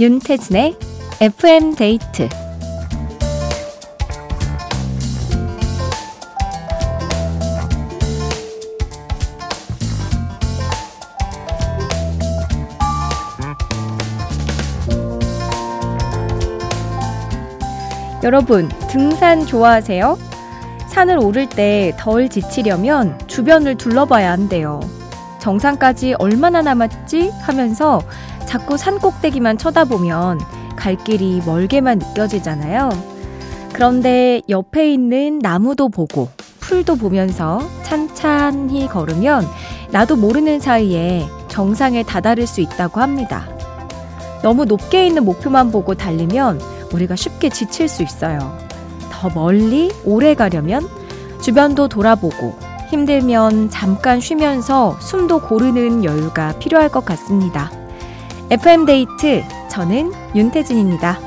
윤태진의 FM 데이트 여러분, 등산 좋아하세요? 산을 오를 때 덜 지치려면 주변을 둘러봐야 한대요. 정상까지 얼마나 남았지? 하면서 자꾸 산 꼭대기만 쳐다보면 갈 길이 멀게만 느껴지잖아요. 그런데 옆에 있는 나무도 보고 풀도 보면서 찬찬히 걸으면 나도 모르는 사이에 정상에 다다를 수 있다고 합니다. 너무 높게 있는 목표만 보고 달리면 우리가 쉽게 지칠 수 있어요. 더 멀리 오래 가려면 주변도 돌아보고 힘들면 잠깐 쉬면서 숨도 고르는 여유가 필요할 것 같습니다. FM데이트, 저는 윤태진입니다.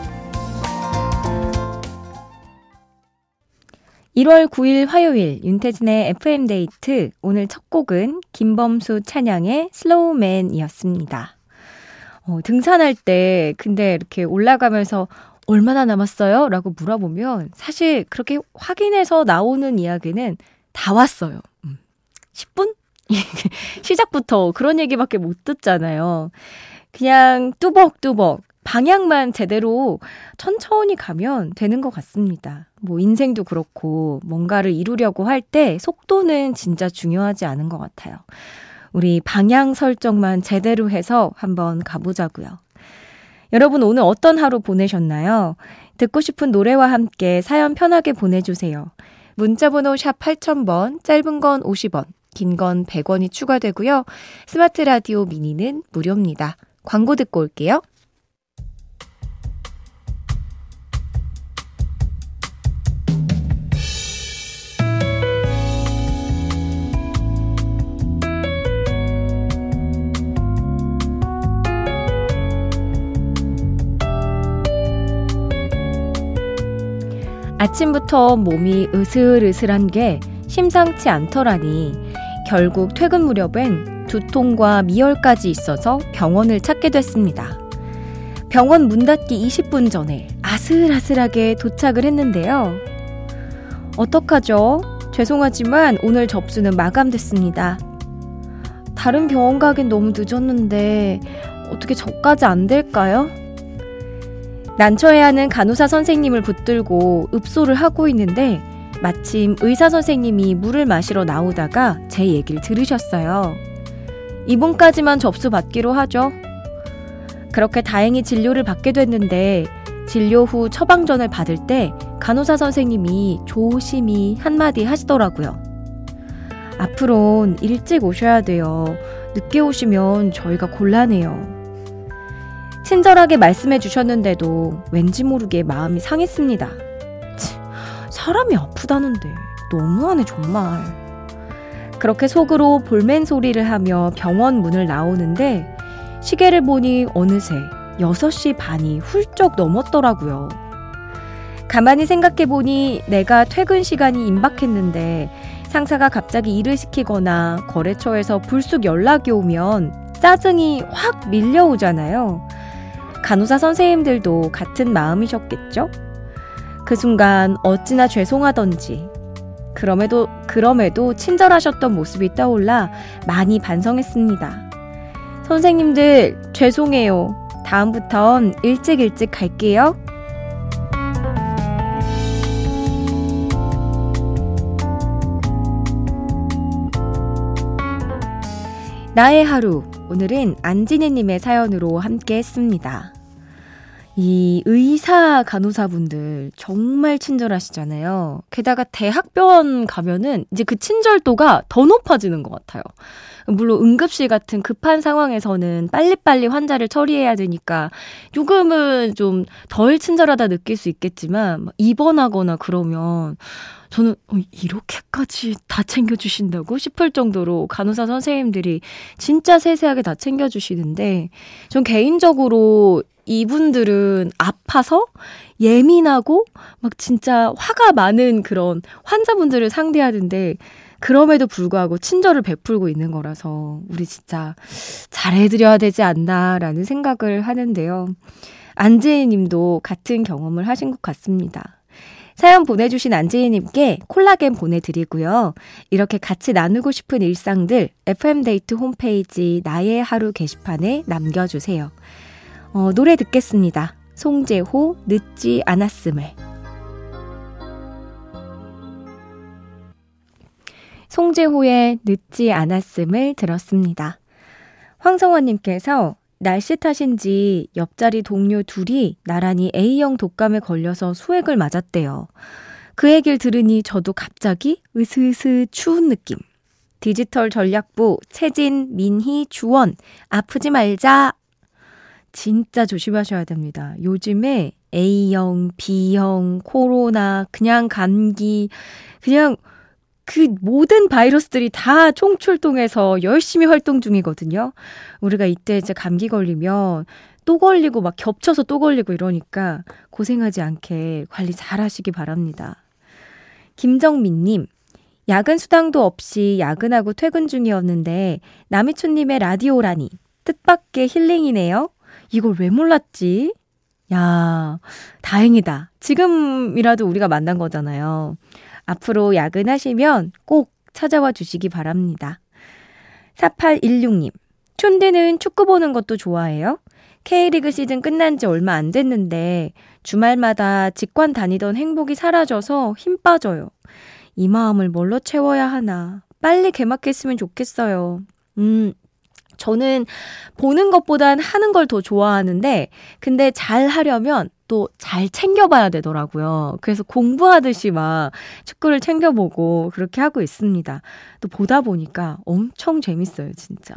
1월 9일 화요일 윤태진의 FM데이트 오늘 첫 곡은 김범수 찬양의 슬로우맨이었습니다. 어, 등산할 때 근데 이렇게 올라가면서 얼마나 남았어요? 라고 물어보면 사실 그렇게 확인해서 나오는 이야기는 다 왔어요. 10분? 음, 시작부터 그런 얘기밖에 못 듣잖아요. 그냥 뚜벅뚜벅 방향만 제대로 천천히 가면 되는 것 같습니다. 뭐 인생도 그렇고 뭔가를 이루려고 할 때 속도는 진짜 중요하지 않은 것 같아요. 우리 방향 설정만 제대로 해서 한번 가보자고요. 여러분 오늘 어떤 하루 보내셨나요? 듣고 싶은 노래와 함께 사연 편하게 보내주세요. 문자번호 샵 8000번, 짧은 건 50원, 긴 건 100원이 추가되고요. 스마트 라디오 미니는 무료입니다. 광고 듣고 올게요. 아침부터 몸이 으슬으슬한 게 심상치 않더라니 결국 퇴근 무렵엔 두통과 미열까지 있어서 병원을 찾게 됐습니다. 병원 문 닫기 20분 전에 아슬아슬하게 도착을 했는데요. 어떡하죠? 죄송하지만 오늘 접수는 마감됐습니다. 다른 병원 가긴 너무 늦었는데 어떻게 저까지 안 될까요? 난처해 하는 간호사 선생님을 붙들고 읍소를 하고 있는데 마침 의사 선생님이 물을 마시러 나오다가 제 얘기를 들으셨어요. 이분까지만 접수받기로 하죠. 그렇게 다행히 진료를 받게 됐는데 진료 후 처방전을 받을 때 간호사 선생님이 조심히 한마디 하시더라고요. 앞으론 일찍 오셔야 돼요. 늦게 오시면 저희가 곤란해요. 친절하게 말씀해 주셨는데도 왠지 모르게 마음이 상했습니다. 사람이 아프다는데 너무하네 정말. 그렇게 속으로 볼멘 소리를 하며 병원 문을 나오는데 시계를 보니 어느새 6시 반이 훌쩍 넘었더라고요. 가만히 생각해 보니 내가 퇴근 시간이 임박했는데 상사가 갑자기 일을 시키거나 거래처에서 불쑥 연락이 오면 짜증이 확 밀려오잖아요. 간호사 선생님들도 같은 마음이셨겠죠? 그 순간 어찌나 죄송하던지 그럼에도, 그럼에도 친절하셨던 모습이 떠올라 많이 반성했습니다. 선생님들, 죄송해요. 다음부턴 일찍 일찍 갈게요. 나의 하루. 오늘은 안진희님의 사연으로 함께 했습니다. 이 의사 간호사분들 정말 친절하시잖아요. 게다가 대학병원 가면은 이제 그 친절도가 더 높아지는 것 같아요. 물론 응급실 같은 급한 상황에서는 빨리빨리 환자를 처리해야 되니까 조금은 좀 덜 친절하다 느낄 수 있겠지만 입원하거나 그러면 저는 어, 이렇게까지 다 챙겨주신다고 싶을 정도로 간호사 선생님들이 진짜 세세하게 다 챙겨주시는데 전 개인적으로 이분들은 아파서 예민하고 막 진짜 화가 많은 그런 환자분들을 상대하는데 그럼에도 불구하고 친절을 베풀고 있는 거라서 우리 진짜 잘해드려야 되지 않나라는 생각을 하는데요. 안재희 님도 같은 경험을 하신 것 같습니다. 사연 보내주신 안재희님께 콜라겐 보내드리고요. 이렇게 같이 나누고 싶은 일상들 FM데이트 홈페이지 나의 하루 게시판에 남겨주세요. 어, 노래 듣겠습니다. 송재호 늦지 않았음을 송재호의 늦지 않았음을 들었습니다. 황성원님께서 날씨 탓인지 옆자리 동료 둘이 나란히 A형 독감에 걸려서 수액을 맞았대요. 그 얘기를 들으니 저도 갑자기 으스으스 추운 느낌. 디지털 전략부 채진, 민희, 주원 아프지 말자. 진짜 조심하셔야 됩니다. 요즘에 A형, B형, 코로나, 그냥 감기, 그냥 그 모든 바이러스들이 다 총출동해서 열심히 활동 중이거든요. 우리가 이때 이제 감기 걸리면 또 걸리고 막 겹쳐서 또 걸리고 이러니까 고생하지 않게 관리 잘 하시기 바랍니다. 김정민님, 야근 수당도 없이 야근하고 퇴근 중이었는데 남이춘님의 라디오라니 뜻밖의 힐링이네요. 이걸 왜 몰랐지? 야, 다행이다. 지금이라도 우리가 만난 거잖아요. 앞으로 야근하시면 꼭 찾아와 주시기 바랍니다. 4816님, 촌대는 축구 보는 것도 좋아해요? K리그 시즌 끝난 지 얼마 안 됐는데 주말마다 직관 다니던 행복이 사라져서 힘 빠져요. 이 마음을 뭘로 채워야 하나. 빨리 개막했으면 좋겠어요. 음, 저는 보는 것보단 하는 걸 더 좋아하는데, 근데 잘 하려면 또 잘 챙겨봐야 되더라고요. 그래서 공부하듯이 막 축구를 챙겨보고 그렇게 하고 있습니다. 또 보다 보니까 엄청 재밌어요, 진짜.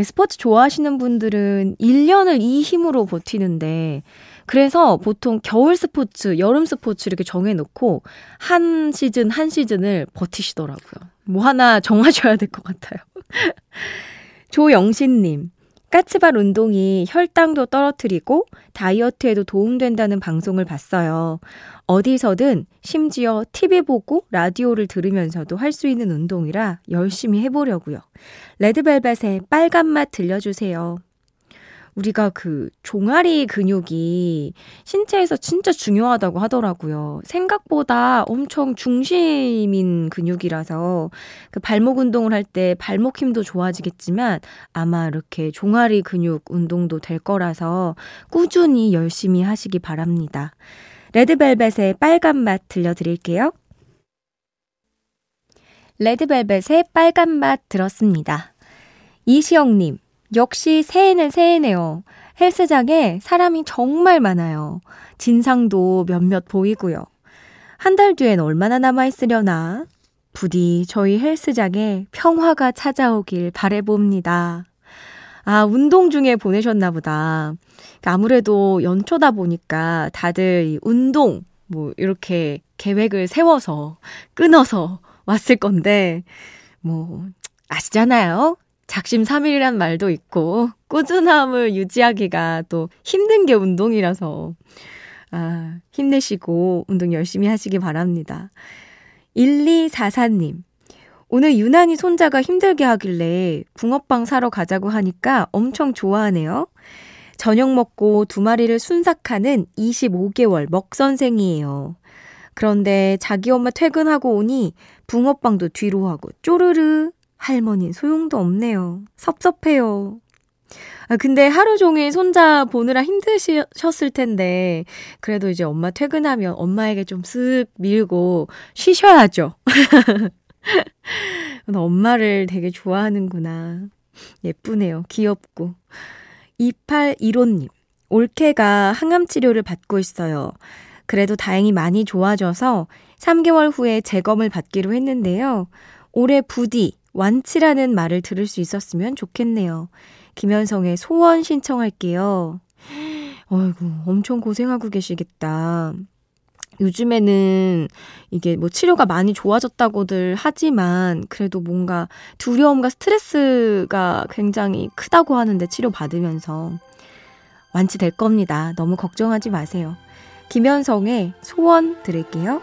스포츠 좋아하시는 분들은 1년을 이 힘으로 버티는데, 그래서 보통 겨울 스포츠, 여름 스포츠 이렇게 정해놓고 한 시즌, 한 시즌을 버티시더라고요. 뭐 하나 정하셔야 될 것 같아요. 조영신님, 까치발 운동이 혈당도 떨어뜨리고 다이어트에도 도움된다는 방송을 봤어요. 어디서든 심지어 TV 보고 라디오를 들으면서도 할 수 있는 운동이라 열심히 해보려고요. 레드벨벳의 빨간 맛 들려주세요. 우리가 그 종아리 근육이 신체에서 진짜 중요하다고 하더라고요. 생각보다 엄청 중심인 근육이라서 그 발목 운동을 할 때 발목 힘도 좋아지겠지만 아마 이렇게 종아리 근육 운동도 될 거라서 꾸준히 열심히 하시기 바랍니다. 레드벨벳의 빨간 맛 들려드릴게요. 레드벨벳의 빨간 맛 들었습니다. 이시영님, 역시 새해는 새해네요. 헬스장에 사람이 정말 많아요. 진상도 몇몇 보이고요. 한 달 뒤엔 얼마나 남아있으려나? 부디 저희 헬스장에 평화가 찾아오길 바래봅니다. 아, 운동 중에 보내셨나 보다. 아무래도 연초다 보니까 다들 운동, 뭐, 이렇게 계획을 세워서, 끊어서 왔을 건데, 뭐, 아시잖아요. 작심삼일이란 말도 있고 꾸준함을 유지하기가 또 힘든 게 운동이라서 아, 힘내시고 운동 열심히 하시기 바랍니다. 1244님. 오늘 유난히 손자가 힘들게 하길래 붕어빵 사러 가자고 하니까 엄청 좋아하네요. 저녁 먹고 두 마리를 순삭하는 25개월 먹선생이에요. 그런데 자기 엄마 퇴근하고 오니 붕어빵도 뒤로 하고 쪼르르 할머니 소용도 없네요. 섭섭해요. 아, 근데 하루 종일 손자 보느라 힘드셨을 텐데, 그래도 이제 엄마 퇴근하면 엄마에게 좀 쓱 밀고 쉬셔야죠. 엄마를 되게 좋아하는구나. 예쁘네요. 귀엽고. 2815님, 올케가 항암 치료를 받고 있어요. 그래도 다행히 많이 좋아져서 3개월 후에 재검을 받기로 했는데요. 올해 부디 완치라는 말을 들을 수 있었으면 좋겠네요. 김현성의 소원 신청할게요. 어이구, 엄청 고생하고 계시겠다. 요즘에는 이게 뭐 치료가 많이 좋아졌다고들 하지만 그래도 뭔가 두려움과 스트레스가 굉장히 크다고 하는데 치료 받으면서 완치될 겁니다. 너무 걱정하지 마세요. 김현성의 소원 드릴게요.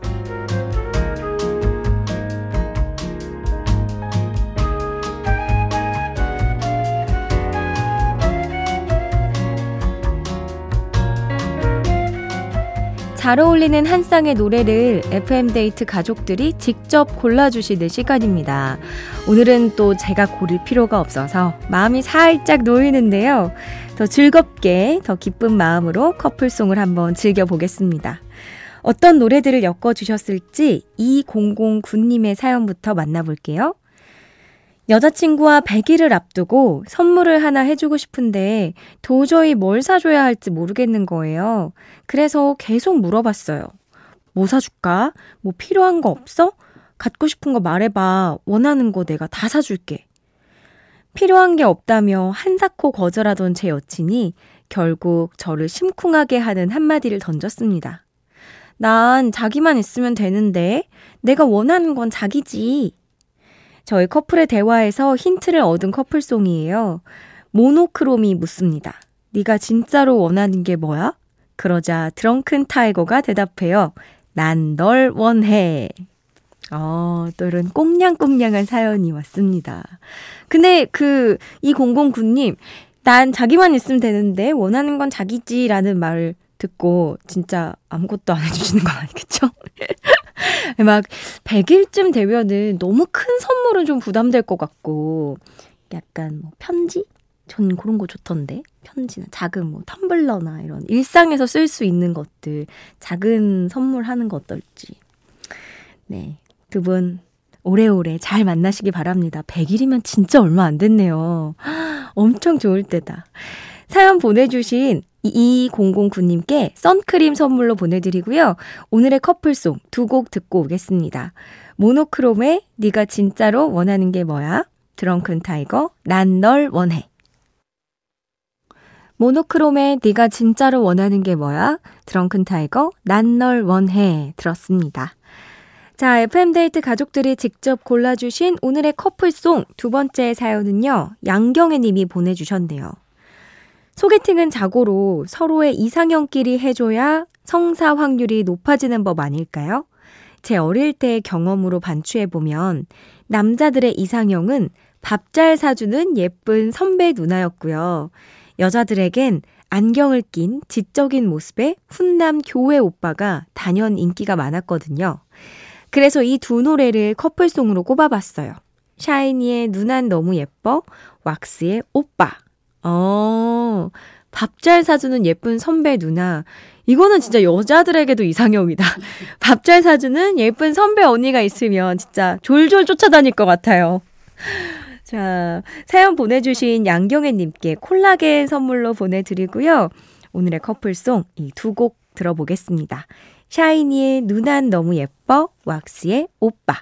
잘 어울리는 한 쌍의 노래를 FM데이트 가족들이 직접 골라주시는 시간입니다. 오늘은 또 제가 고를 필요가 없어서 마음이 살짝 놓이는데요. 더 즐겁게, 더 기쁜 마음으로 커플송을 한번 즐겨보겠습니다. 어떤 노래들을 엮어주셨을지 2009님의 사연부터 만나볼게요. 여자친구와 100일을 앞두고 선물을 하나 해주고 싶은데 도저히 뭘 사줘야 할지 모르겠는 거예요. 그래서 계속 물어봤어요. 뭐 사줄까? 뭐 필요한 거 없어? 갖고 싶은 거 말해봐. 원하는 거 내가 다 사줄게. 필요한 게 없다며 한사코 거절하던 제 여친이 결국 저를 심쿵하게 하는 한마디를 던졌습니다. 난 자기만 있으면 되는데 내가 원하는 건 자기지. 저희 커플의 대화에서 힌트를 얻은 커플송이에요. 모노크롬이 묻습니다. 네가 진짜로 원하는 게 뭐야? 그러자 드렁큰 타이거가 대답해요. 난 널 원해. 어, 또 이런 꽁냥꽁냥한 사연이 왔습니다. 근데 그, 2009님, 난 자기만 있으면 되는데 원하는 건 자기지라는 말을 듣고 진짜 아무것도 안 해주시는 건 아니겠죠? 막 100일쯤 되면은 너무 큰 선물은 좀 부담될 것 같고 약간 뭐 편지? 전 그런 거 좋던데. 편지나 작은 뭐 텀블러나 이런 일상에서 쓸 수 있는 것들 작은 선물하는 거 어떨지. 네. 두 분 오래오래 잘 만나시기 바랍니다. 100일이면 진짜 얼마 안 됐네요. 엄청 좋을 때다. 사연 보내주신 2009님께 선크림 선물로 보내드리고요. 오늘의 커플송 두 곡 듣고 오겠습니다. 모노크롬의 네가 진짜로 원하는 게 뭐야? 드렁큰 타이거 난 널 원해. 모노크롬의 네가 진짜로 원하는 게 뭐야? 드렁큰 타이거 난 널 원해 들었습니다. 자, FM데이트 가족들이 직접 골라주신 오늘의 커플송 두 번째 사연은요, 양경애 님이 보내주셨네요. 소개팅은 자고로 서로의 이상형끼리 해줘야 성사 확률이 높아지는 법 아닐까요? 제 어릴 때의 경험으로 반추해보면 남자들의 이상형은 밥 잘 사주는 예쁜 선배 누나였고요. 여자들에겐 안경을 낀 지적인 모습의 훈남 교회 오빠가 단연 인기가 많았거든요. 그래서 이 두 노래를 커플송으로 꼽아봤어요. 샤이니의 누난 너무 예뻐, 왁스의 오빠. 어, 밥 잘 사주는 예쁜 선배 누나. 이거는 진짜 여자들에게도 이상형이다. 밥 잘 사주는 예쁜 선배 언니가 있으면 진짜 졸졸 쫓아다닐 것 같아요. 자, 사연 보내주신 양경애님께 콜라겐 선물로 보내드리고요. 오늘의 커플송 이 두 곡 들어보겠습니다. 샤이니의 누난 너무 예뻐, 왁스의 오빠.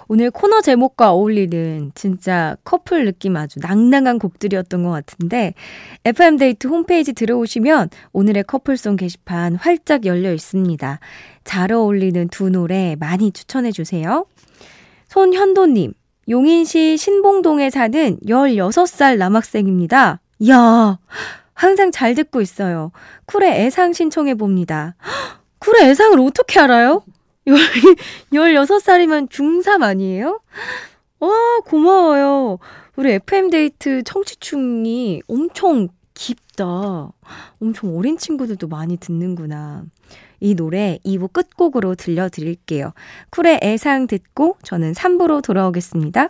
오늘 코너 제목과 어울리는 진짜 커플 느낌 아주 낭낭한 곡들이었던 것 같은데 FM데이트 홈페이지 들어오시면 오늘의 커플송 게시판 활짝 열려 있습니다. 잘 어울리는 두 노래 많이 추천해 주세요. 손현도님, 용인시 신봉동에 사는 16살 남학생입니다. 이야, 항상 잘 듣고 있어요. 쿨의 애상 신청해 봅니다. 쿨의 애상을 어떻게 알아요? 16살이면 중3 아니에요? 와, 고마워요. 우리 FM데이트 청취충이 엄청 깊다. 엄청 어린 친구들도 많이 듣는구나. 이 노래 2부 끝곡으로 들려드릴게요. 쿨의 애상 듣고 저는 3부로 돌아오겠습니다.